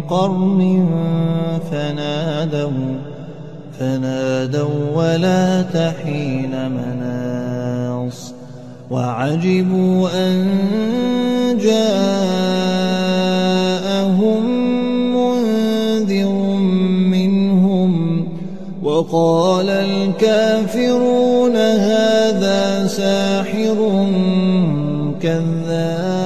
قرن فنادوا فنادوا ولا تحين مناص وعجبوا أن جاءهم منذر منهم وقال الكافرون هذا ساحر كذاب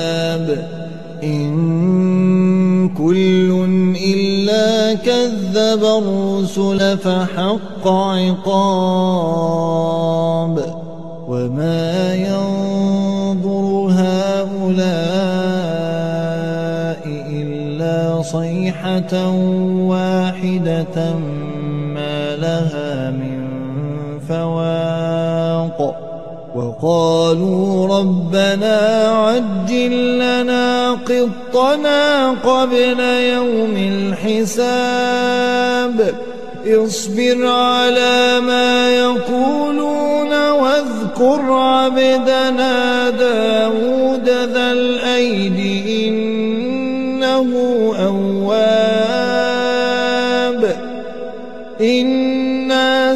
كذب الرسل فحق عقاب وما ينظر هؤلاء إلا صيحة واحدة ما لها من فواق وقالوا ربنا عجل لنا قطنا قبل يوم الحساب اصبر على ما يقولون واذكر عبدنا داود ذا الأيد إنه أواب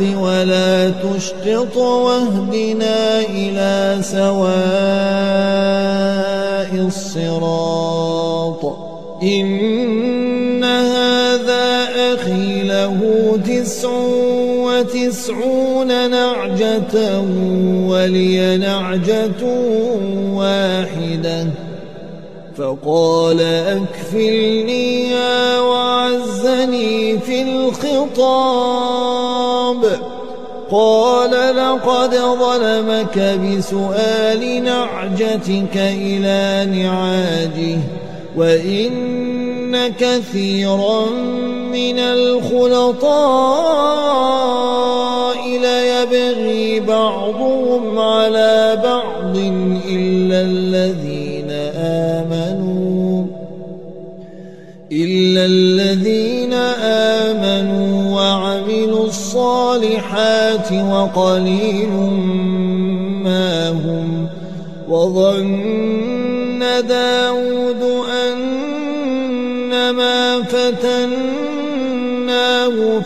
ولا تشطط واهدنا إلى سواء الصراط. إن هذا أخي له تسع وتسعون نعجة ولي نعجة واحدة. فقال أكفلنيها وعزني في الخطاب. قال لقد ظلمك بسؤال نعجتك إلى نعاجه وإن كثيرا من الخلطاء ليبغي بعضهم على بعض. الصالحات وقليل ما هم وظن داود أنما فتناه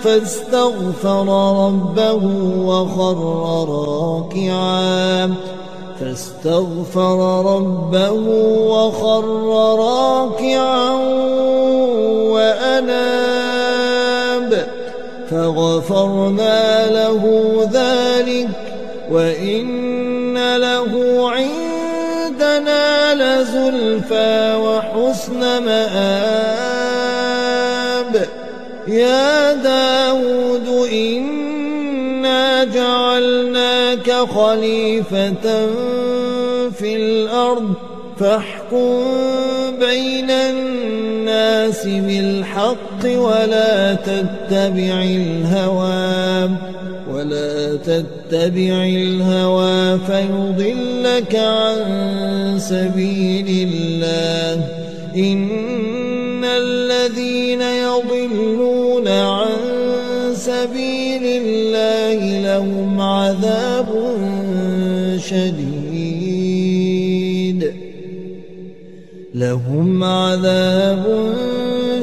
فاستغفر ربه وخر راكعا فاستغفر ربه وخر راكعا فغفرنا له ذلك وإن له عندنا لزلفى وحسن مآب. يا داود إنا جعلناك خليفة في الأرض فاحكم بين الناس بالحق ولا تتبع الهوى ولا تتبع الهوى فيضلك عن سبيل الله. إن الذين يضلون عن سبيل الله لهم عذاب شديد. لهم عذاب شديد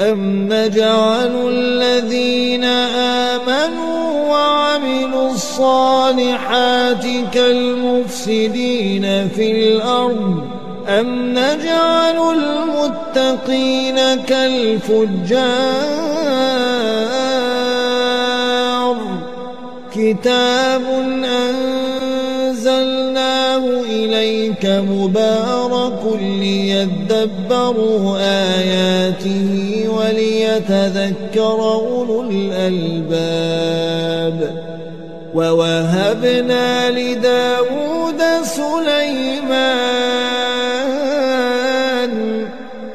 أم نجعل الذين آمنوا وعملوا الصالحات كالمفسدين في الأرض أم نجعل المتقين كالفجار كتاب أنزلناه إليك مبارك ليدبروا آياته وليتذكر أولو الألباب ووهبنا لداود سليمان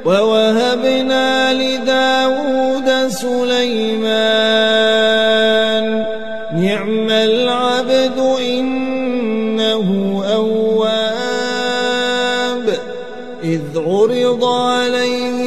ووهبنا لداود سليمان نعم العبد إنه أواب إذ عرض عليه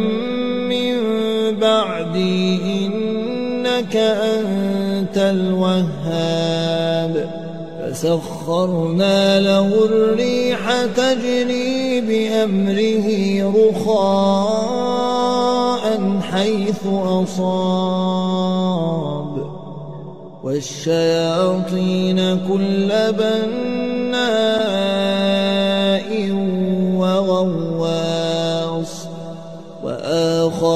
إنك أنت الوهاب. فسخرنا له الريح تجري بأمره رخاء حيث أصاب. والشياطين كل بناء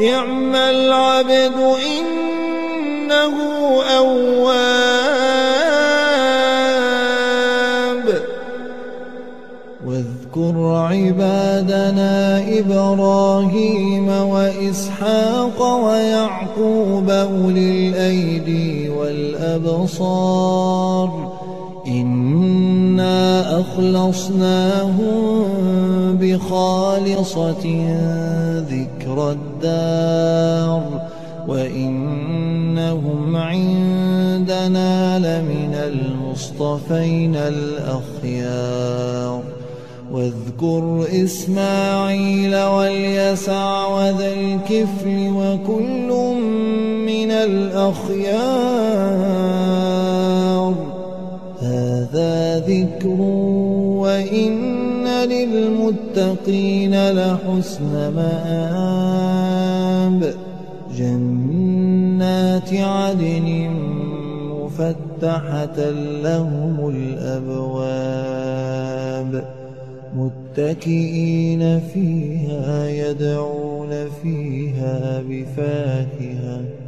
نعم العبد إنه أواب. واذكر عبادنا إبراهيم وإسحاق ويعقوب أولي الأيدي والأبصار. إنا أخلصناهم بخالصة ذكر الدار وإنهم عندنا لمن المصطفين الأخيار واذكر إسماعيل واليسع وذا الكفل وكل من الأخيار هذا ذكر وإن للمتقين لحسن مآب. جنات عدن مفتحة لهم الأبواب. متكئين فيها يدعون فيها بفاكهة.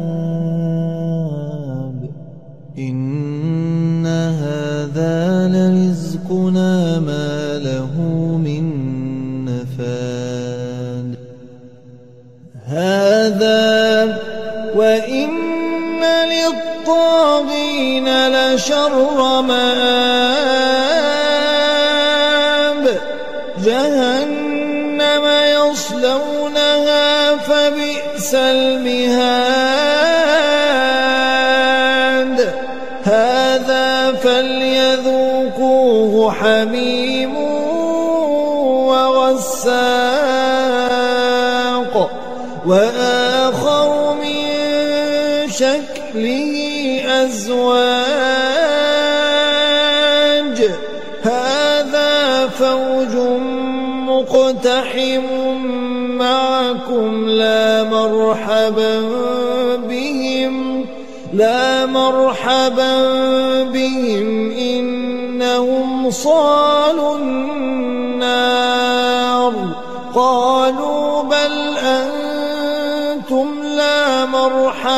هذا لرزقنا ما له من نفاد. هذا وإن للطاغين لشر مآب وآخر من شكله أزواج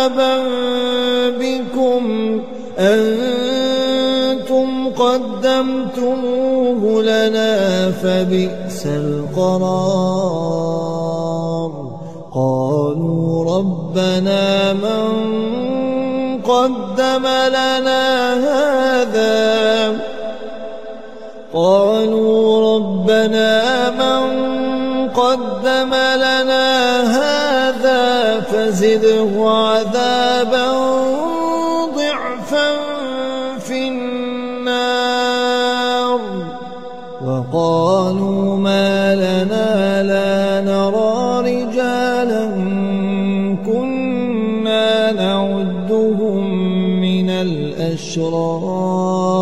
مرحبا بكم أنتم قدمتموه لنا فبئس القرار. قالوا ربنا من قدم لنا هذا؟ قالوا ربنا من قدم لنا هذا فزده عذابا ضعفا في النار. وقالوا ما لنا لا نرى رجالا كنا نعدهم من الأشرار.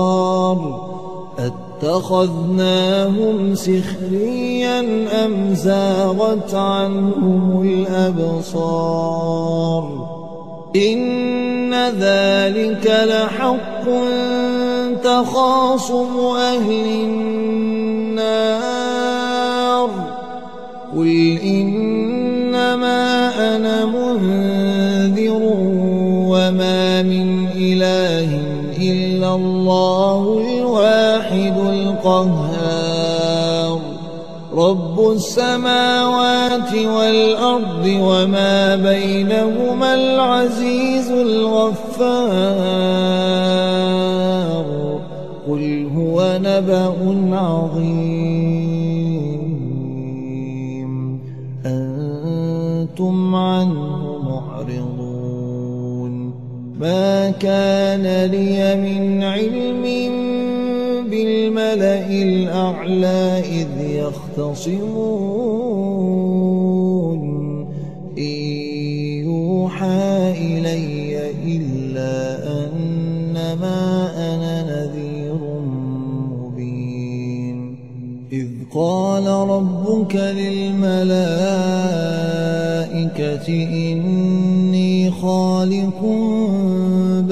اتخذناهم سخريا أم زاغت عنهم الأبصار؟ إن ذلك لحق تخاصم أهل النار. قل إنما أنا منذر وما من إله إلا الله الواحد القهار. رب السماوات والأرض وما بينهما العزيز الغفار. قل هو نبأ عظيم. ما كان لي من علم بالملأ الأعلى إذ يختصمون إن يوحى إلي إلا أنما أنا نذير مبين إذ قال ربك للملائكة إني خالق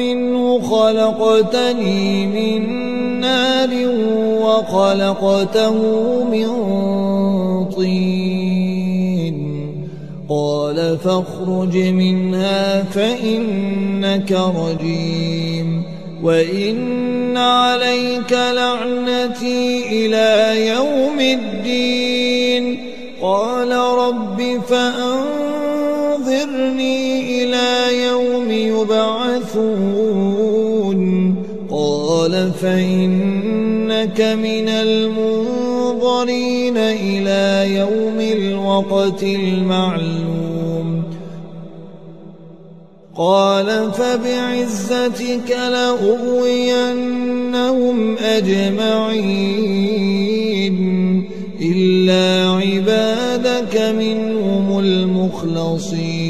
منه خلقتني من نار وخلقته من طين. قال فاخرج منها فإنك رجيم. وإن عليك لعنتي إلى يوم الدين. قال رب فأنظرني إلى يوم يبعثون. قال فإنك من المنظرين إلى يوم الوقت المعلوم. قال فبعزتك لأغوينهم أجمعين. إلا عبادك منهم المخلصين.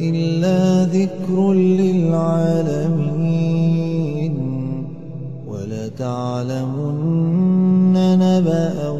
إلا ذكر للعالمين ولتعلمن نبأ